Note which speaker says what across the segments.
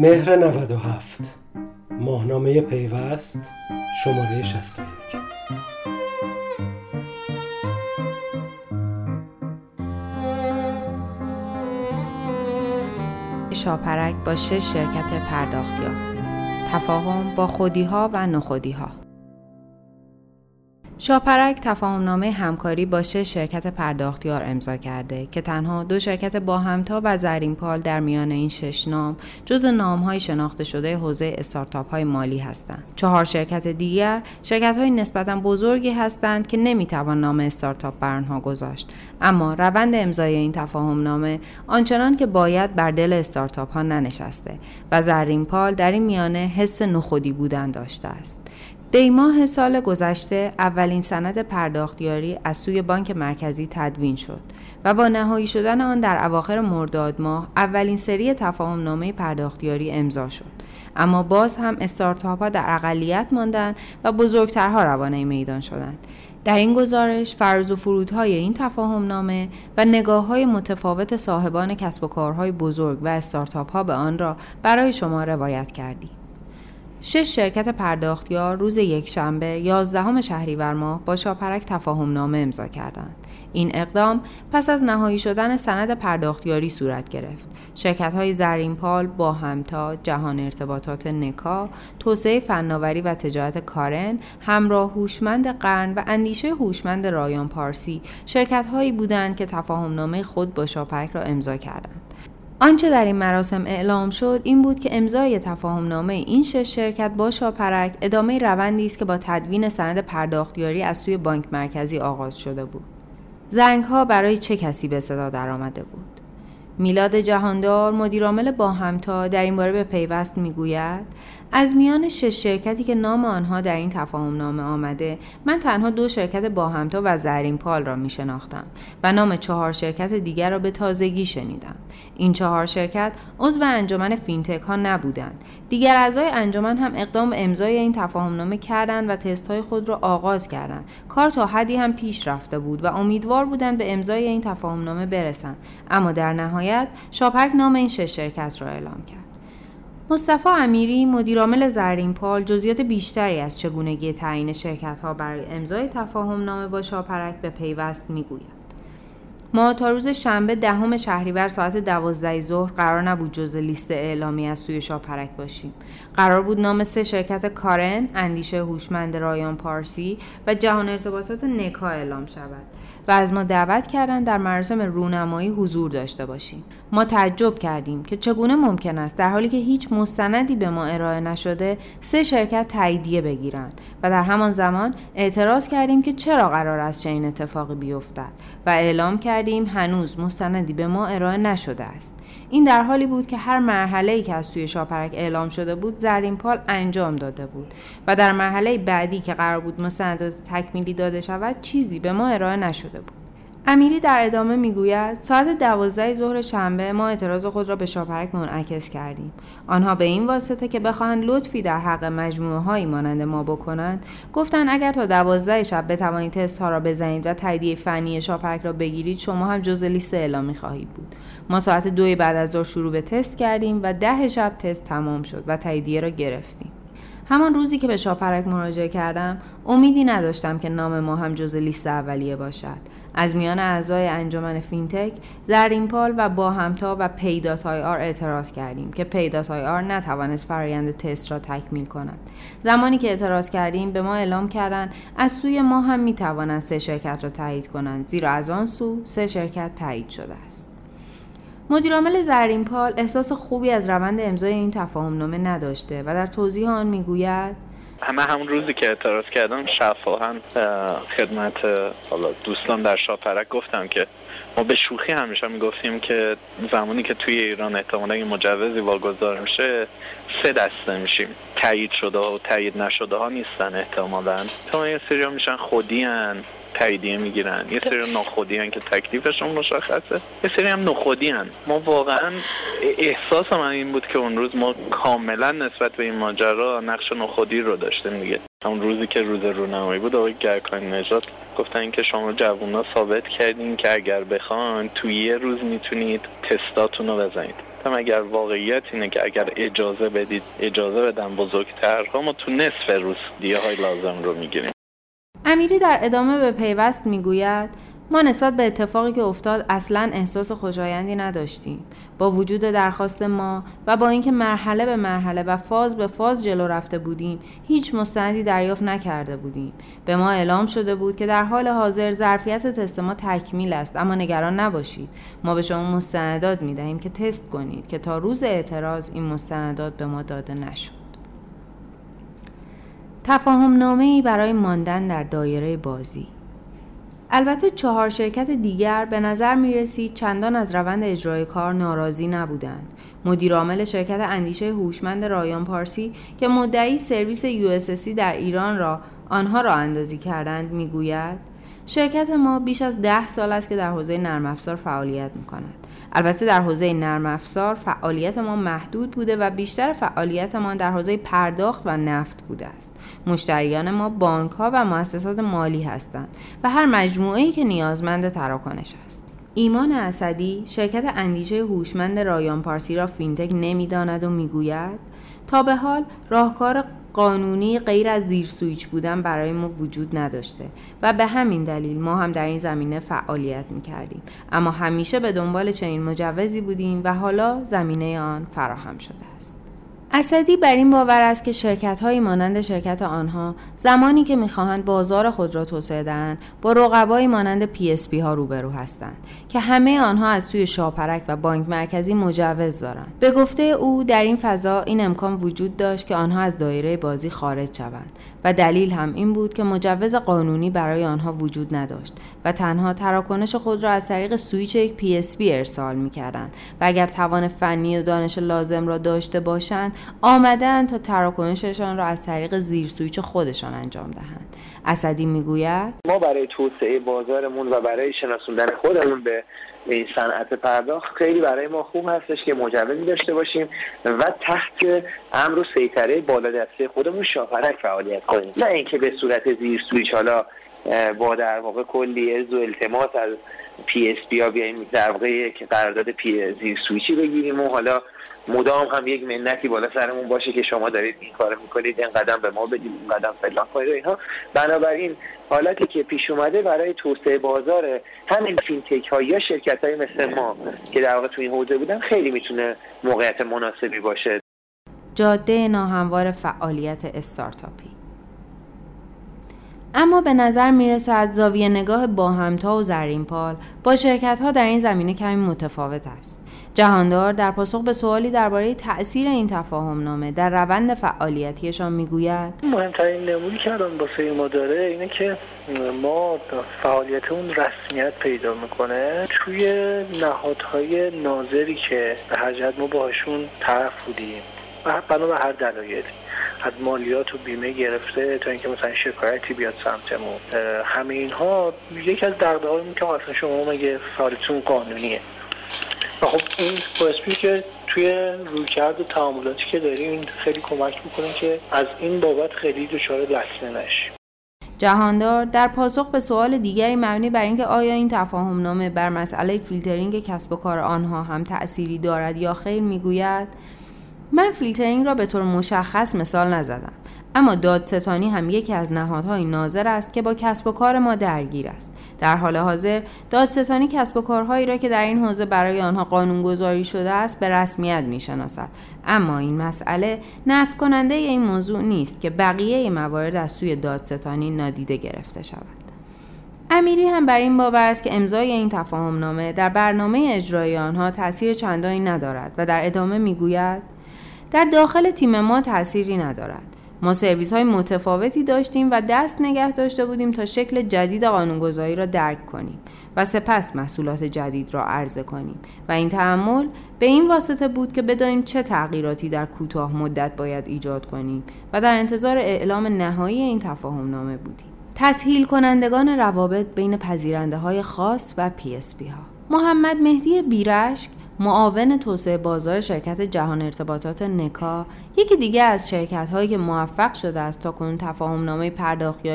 Speaker 1: مهر 97 ماهنامه پیوست. شماره 61
Speaker 2: شاپرک با شش شرکت پرداختیار تفاهم با خودیها و نخودیها. شاپرک تفاهمنامه همکاری با شش شرکت پرداختیار امضا کرده که تنها دو شرکت با همتا و زرینپال در میان این شش نام جز های شناخته شده حوزه استارتاپ های مالی هستند. چهار شرکت دیگر شرکت های نسبتا بزرگی هستند که نمی‌توان نام استارتاپ بر آنها گذاشت اما روند امضای این تفاهمنامه آنچنان که باید بر دل استارتاپ ها ننشسته و زرینپال در این میانه حس نخودی بودن داشته است دیماه سال گذشته اولین سند پرداختیاری از سوی بانک مرکزی تدوین شد و با نهایی شدن آن در اواخر مرداد ماه اولین سری تفاهم نامه پرداختیاری امضا شد. اما باز هم استارتاپ ها در اقلیت ماندند و بزرگترها روانه میدان شدند. در این گزارش فرض و فرودهای این تفاهم نامه و نگاه های متفاوت صاحبان کسب و کارهای بزرگ و استارتاپ ها به آن را برای شما روایت کردیم. شش شرکت پرداختیار روز یکشنبه 11 شهریور ماه با شاپرک تفاهم نامه امضا کردند. این اقدام پس از نهایی شدن سند پرداختیاری صورت گرفت. شرکت های زرینپال، با همتا، جهان ارتباطات نکا، توسعه فناوری و تجارت کارن، همراه هوشمند قرن و اندیشه هوشمند رایان پارسی شرکت هایی بودند که تفاهم نامه خود با شاپرک را امضا کردند. آنچه در این مراسم اعلام شد این بود که امضای تفاهم نامه این شش شرکت با شاپرک ادامه روندی است که با تدوین سند پرداختیاری از سوی بانک مرکزی آغاز شده بود. زنگ ها برای چه کسی به صدا درآمده بود؟ میلاد جهاندار مدیرعامل با همتا در این باره به پیوست می‌گوید از میان شش شرکتی که نام آنها در این تفاهم نامه آمده من تنها دو شرکت با همتا و زرین پال را می شناختم و نام چهار شرکت دیگر را به تازگی شنیدم. این چهار شرکت عضو انجمن فینتک ها نبودند. دیگر اعضای انجمن هم اقدام به امضای این تفاهم نامه کردند و تست های خود را آغاز کردند. کار تا حدی هم پیش رفته بود و امیدوار بودند به امضای این تفاهم نامه برسند. اما در نهایت شاپرک نام این شش شرکت را اعلام کرد. مصطفی امیری مدیرعامل زرین پال جزئیات بیشتری از چگونگی تعیین شرکت ها برای امضای تفاهم نامه با شاپرک به پیوست می‌گوید. ما تا روز شنبه دهم شهریور ساعت دوازده ظهر قرار نبود جز لیست اعلامی از سوی شاپرک باشیم. قرار بود نام سه شرکت کارن اندیشه هوشمند رایان پارسی و جهان ارتباطات نکا اعلام شود و از ما دعوت کردند در مراسم رونمایی حضور داشته باشیم. ما تعجب کردیم که چگونه ممکن است در حالی که هیچ مستندی به ما ارائه نشده سه شرکت تاییدیه بگیرند و در همان زمان اعتراض کردیم که چرا قرار است چنین اتفاقی بیفتد و اعلام کردیم هنوز مستندی به ما ارائه نشده است. این در حالی بود که هر مرحله ای که از سوی شاپرک اعلام شده بود زرین پال انجام داده بود و در مرحله بعدی که قرار بود مستندات تکمیلی داده شود چیزی به ما ارائه نشده بود. امیری در ادامه می‌گوید ساعت دوازده ظهر شنبه ما اعتراض خود را به شاپرک منعکس کردیم. آنها به این واسطه که بخواهند لطفی در حق مجموعه هایی مانند ما بکنند گفتند اگر تا دوازده شب بتوانید تست ها را بزنید و تاییدیه فنی شاپرک را بگیرید شما هم جز لیست اعلامی خواهید بود. ما ساعت دوی بعد از ظهر شروع به تست کردیم و ده شب تست تمام شد و تاییدیه را گرفتیم. همان روزی که به شاپرک مراجعه کردم امیدی نداشتم که نام ما هم جزء لیست اولیه باشد. از میان اعضای انجمن فینتک زرینپال و باهمتا و Pay dot ir اعتراض کردیم که Pay dot ir نتوانست فرایند تست را تکمیل کند. زمانی که اعتراض کردیم به ما اعلام کردند از سوی ما هم می توانند سه شرکت را تایید کنند زیرا از آن سو سه شرکت تایید شده است. مدیرعامل زرینپال احساس خوبی از روند امضای این تفاهم نامه نداشته و در توضیح آن می‌گوید.
Speaker 3: همه همون روزی که اعتراض کردم شفاها خدمت حالا دوستان در شاپرک گفتم که ما به شوخی همیشه می‌گفتیم که زمانی که توی ایران احتمالا این مجوزی واگذار میشه سه دسته میشیم. تایید شده و تایید نشده ها نیستن احتمالا. تا یه سری میشن خودی هن. تاییدیه می‌گیرن. یه سری ناخودی هن که تکلیفشون مشخصه. یه سری هم نخودی هن ما واقعا احساس من این بود که اون روز ما کاملا نسبت به این ماجرا نقش نخودی رو داشتیم دیگه. اون روزی که روز رونمایی بود آقای گرکان نجات گفتن که شما جوونا ثابت کردین که اگر بخوان توی یه روز می‌تونید تستاتون رو بزنید. گفتم اگر واقعیت اینه که اگر اجازه بدید اجازه بدن بزرگترها ما تو نصف روز دیه های لازم رو می‌گیریم.
Speaker 2: امیری در ادامه به پیوست می‌گوید ما نسبت به اتفاقی که افتاد اصلا احساس خوشایندی نداشتیم. با وجود درخواست ما و با اینکه مرحله به مرحله و فاز به فاز جلو رفته بودیم هیچ مستندی دریافت نکرده بودیم. به ما اعلام شده بود که در حال حاضر ظرفیت تست ما تکمیل است اما نگران نباشید. ما به شما مستندات می دهیم که تست کنید که تا روز اعتراض این مستندات به ما داده نشد. تفاهم نامه ای برای ماندن در دایره بازی البته چهار شرکت دیگر به نظر می رسید چندان از روند اجرای کار ناراضی نبودند. مدیرعامل شرکت اندیشه هوشمند رایان پارسی که مدعی سرویس USSC در ایران را آنها را اندازی کردند می‌گوید شرکت ما بیش از ده سال است که در حوزه نرم افزار فعالیت می کند. البته در حوزه نرم افزار فعالیت ما محدود بوده و بیشتر فعالیت ما در حوزه پرداخت و نفت بوده است. مشتریان ما بانک ها و مؤسسات مالی هستند و هر مجموعه ای که نیازمند تراکنش است. ایمان اسدی شرکت اندیشه هوشمند رایان پارسی را فینتک نمی‌داند و می‌گوید تا به حال راهکار قانونی غیر از زیر سویچ بودن برای ما وجود نداشته و به همین دلیل ما هم در این زمینه فعالیت می کردیم اما همیشه به دنبال چنین مجوزی بودیم و حالا زمینه آن فراهم شده است. اسدی بر این باور است که شرکت های مانند شرکت آنها زمانی که می‌خواهند بازار خود را توسعه دهند با رقبایی مانند PSP ها روبرو هستند که همه آنها از سوی شاپرک و بانک مرکزی مجوز دارند. به گفته او در این فضا این امکان وجود داشت که آنها از دایره بازی خارج شوند و دلیل هم این بود که مجوز قانونی برای آنها وجود نداشت و تنها تراکنش خود را از طریق سویچ یک PSP ارسال می کردند و اگر توان فنی و دانش لازم را داشته باشند آمدن تا تراکنششان را از طریق زیر سویچ خودشان انجام دهند. اسدی می‌گوید
Speaker 4: ما برای توسعه بازارمون و برای شناسوندن خودمون به این صنعت پرداخت خیلی برای ما خوب هستش که مجوزی داشته باشیم و تحت امر و سیطره بالادستی خودمون شاپرک فعالیت کنیم. نه اینکه به صورت زیر سویچ حالا با در واقع کلی عز و التماس از PSP ها بیایم در واقع که قرارداد پی زیر سویچی بگیریم و حالا مدام هم یک منتی بالا سرمون باشه که شما دارید این کار می‌کنید اینقدم به ما بدید اینقدم فلان کنید اینها. بنابراین حالتی که پیش اومده برای توسعه بازار همین فینتک ها یا شرکت های مثل ما که در واقع تو این حوزه بودن خیلی می‌تونه موقعیت مناسبی باشه.
Speaker 2: جاده ناهموار فعالیت استارتاپی. اما به نظر می‌رسه از زاویه نگاه با همتا و زرینپال با شرکت ها در این زمینه کمی متفاوت است. جهاندار در پاسخ به سوالی درباره تاثیر این تفاهم نامه در روند فعالیتیشان می‌گوید
Speaker 5: مهمترین نمودی که الان باسه ما داره اینه که ما فعالیت اون رسمیت پیدا می‌کنه توی نهادهای ناظری که به هر ما باشون طرف بودیم بنا به هر دلایلی از مالیات و بیمه گرفته تا اینکه مثلا شکایتی بیاد سمتمون. همه اینها یکی از دغدغه‌هایی که اصلا شما مگه فعالیتتون قانونیه؟ و خب این باعث که توی رویکرد و تعاملاتی که داریم این خیلی کمک می‌کنه که از این بابت خیلی دچار لطمه نشیم
Speaker 2: جهاندار در پاسخ به سوال دیگری مبنی بر اینکه آیا این تفاهم نامه بر مسئله فیلترینگ کسب و کار آنها هم تأثیری دارد یا خیر می‌گوید من فیلترینگ را به طور مشخص مثال نزدم. اما دادستانی هم یکی از نهادهای ناظر است که با کسب و کار ما درگیر است. در حال حاضر دادستانی کسب و کارهایی را که در این حوزه برای آنها قانونگذاری شده است به رسمیت می‌شناسد. اما این مسئله نفع کننده این موضوع نیست که بقیه موارد از سوی دادستانی نادیده گرفته شود. امیری هم بر این باور است که امضای این تفاهم نامه در برنامه اجرای آنها تاثیر چندانی ندارد و در ادامه می‌گوید در داخل تیم ما تأثیری ندارد. ما سرویس های متفاوتی داشتیم و دست نگه داشته بودیم تا شکل جدید قانونگذاری را درک کنیم و سپس محصولات جدید را عرضه کنیم. و این تحمل به این واسطه بود که بدانیم چه تغییراتی در کوتاه مدت باید ایجاد کنیم و در انتظار اعلام نهایی این تفاهم نامه بودیم. تسهیل کنندگان روابط بین پذیرنده های خاص و پی ها. محمد مهدی بیرشک معاون توسعه بازار شرکت جهان ارتباطات نکا یکی دیگه از شرکت هایی که موفق شده است تا کنون تفاهم نامه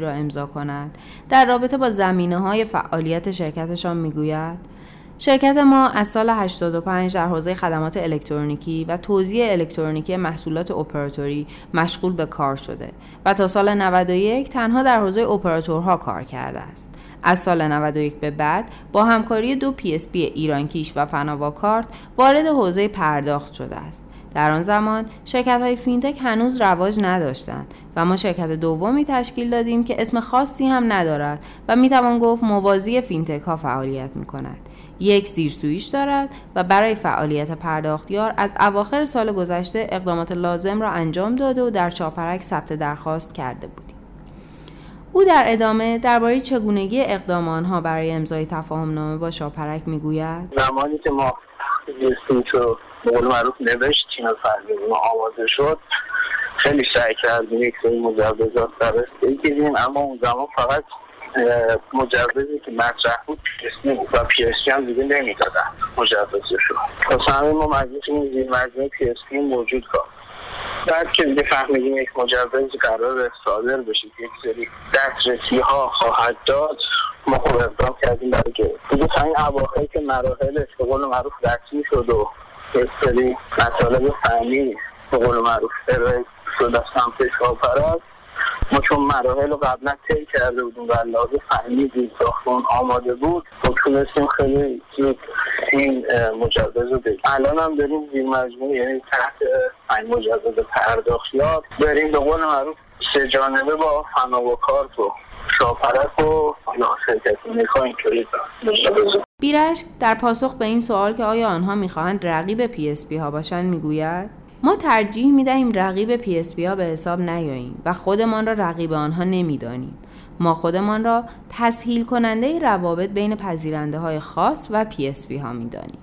Speaker 2: را امضا کند. در رابطه با زمینه های فعالیت شرکتشان می‌گوید شرکت ما از سال 85 در حوزه خدمات الکترونیکی و توزیع الکترونیکی محصولات اپراتوری مشغول به کار شده و تا سال 91 تنها در حوزه اپراتورها کار کرده است. از سال 91 به بعد با همکاری دو PSP ایرانکیش و فناوا کارت وارد حوزه پرداخت شده است. در آن زمان شرکت های فینتک هنوز رواج نداشتند و ما شرکت دومی تشکیل دادیم که اسم خاصی هم ندارد و می‌توان گفت موازی فینتک ها فعالیت می کند. یک زیرسویش دارد و برای فعالیت پرداختیار از اواخر سال گذشته اقدامات لازم را انجام داده و در چاپرک ثبت درخواست کرده بودیم. او در ادامه درباره چگونگی اقدام آنها برای امضای تفاهم نامه با شاپرک می‌گوید
Speaker 6: زمانی که ما رو قول معروف نوشتیم و ما آماده شد خیلی سعی کردیم یک سری مجوزات درست بگیریم اما اون زمان فقط مجوزی که مطرح بود پی و پی هم دیگه نمی‌دادن مجوزشو. پس همه ما مجلس زیر مجموعه پی موجود کار بعد که دیگه فهمیدیم یک مجوز قرار صادر بشه یک سری دسترسی ها خواهد داد ما خب اقدام کردیم برای که دیگه تا این اواخر که مراحل به قول معروف رسمی شد و یک سری مطالب فنی به قول معروف ارائه شد از سمت شاپرست ما چون مراحل رو قبلا طی کرده بودیم و لازم فهمیدیم ساختمون آماده بود تونستیم خیلی زود این مجوز رو بگیریم الان هم داریم زیر مجموع یعنی تحت این مجوز پرداختیار داریم به قول معروف سه جانبه با فناوا و شاپرک و شرکت اینطوری
Speaker 2: بیرشک در پاسخ به این سوال که آیا آنها می‌خواهند رقیب PSP ها باشند می‌گوید؟ ما ترجیح می دهیم رقیب PSP ها به حساب نیاییم و خودمان را رقیب آنها نمی‌دانیم. ما خودمان را تسهیل کننده روابط بین پذیرنده های خاص و PSP ها می دانیم.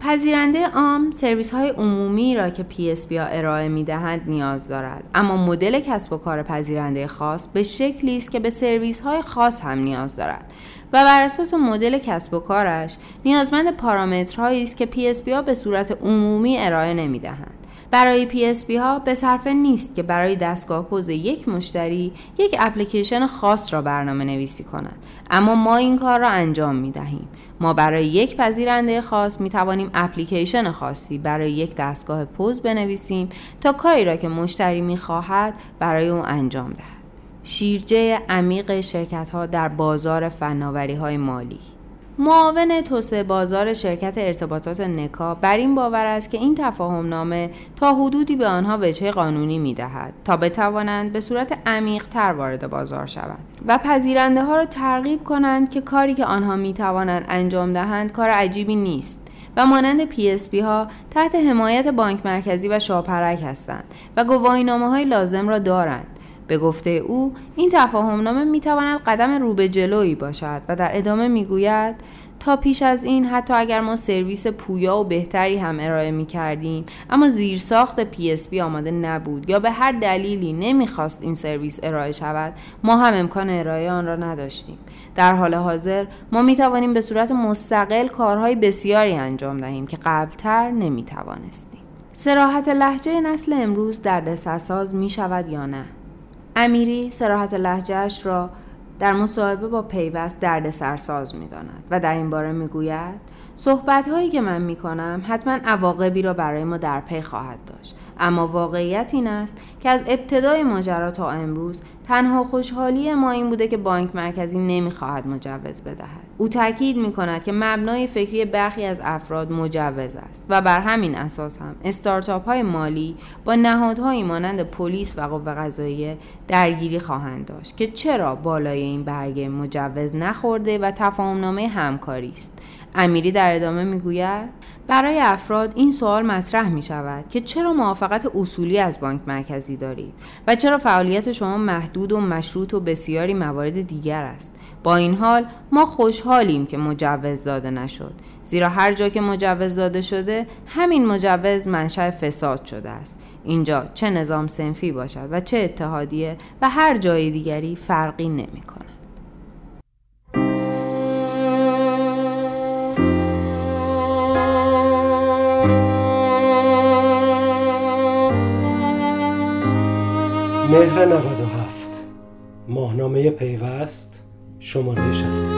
Speaker 2: پذیرنده عام سرویس های عمومی را که PSP ها ارائه می دهند نیاز دارد اما مدل کسب و کار پذیرنده خاص به شکلی است که به سرویس های خاص هم نیاز دارد و بر اساس مدل کسب و کارش نیازمند پارامترهایی است که PSP ها به صورت عمومی ارائه نمی دهند برای PSP ها به صرفه نیست که برای دستگاه پوز یک مشتری یک اپلیکیشن خاص را برنامه نویسی کنند اما ما این کار را انجام می دهیم. ما برای یک پذیرنده خاص می توانیم اپلیکیشن خاصی برای یک دستگاه پوز بنویسیم تا کاری را که مشتری می خواهد برای او انجام دهد. شیرجه عمیق شرکت ها در بازار فناوری های مالی. معاون توسعه بازار شرکت ارتباطات نکا بر این باور است که این تفاهم نامه تا حدودی به آنها وجه قانونی می دهد تا بتوانند به صورت عمیق تر وارد بازار شوند و پذیرنده ها را ترغیب کنند که کاری که آنها می توانند انجام دهند کار عجیبی نیست و مانند PSP ها تحت حمایت بانک مرکزی و شاپرک هستند و گواهی نامه های لازم را دارند. به گفته او این تفاهم نامه می تواند قدم رو به جلویی باشد و در ادامه می گوید تا پیش از این حتی اگر ما سرویس پویا و بهتری هم ارائه می کردیم اما زیرساخت PSP آماده نبود یا به هر دلیلی نمی‌خواست این سرویس ارائه شود ما هم امکان ارائه آن را نداشتیم. در حال حاضر ما می توانیم به صورت مستقل کارهای بسیاری انجام دهیم که قبلتر نمی توانستیم سراحت لحجه نسل امروز در ساز می شود یا نه؟ امیری سراحت لحجهش را در مصاحبه با پیوست درد سرساز می داند و در این باره می گوید صحبت هایی که من می کنم حتما عواقبی را برای ما در پی خواهد داشت. اما واقعیت این است که از ابتدای ماجرا تا امروز تنها خوشحالی ما این بوده که بانک مرکزی نمی‌خواهد مجوز بدهد. او تاکید می کند که مبنای فکری برخی از افراد مجوز است و بر همین اساس هم استارتاپ های مالی با نهادهایی مانند پلیس و قوه قضاییه درگیری خواهند داشت که چرا بالای این برگه مجوز نخورده و تفاهمنامه همکاری است. امیری در ادامه می‌گوید برای افراد این سوال مطرح می شود که چرا موافقت اصولی از بانک مرکزی دارید و چرا فعالیت شما محدود و مشروط و بسیاری موارد دیگر است با این حال ما خوشحالیم که مجوز داده نشد. زیرا هر جا که مجوز داده شده همین مجوز منشأ فساد شده است. اینجا چه نظام سنفی باشد و چه اتحادیه و هر جای دیگری فرقی نمی کند.
Speaker 1: مهر 97 ماهنامه پیوست. شماره 60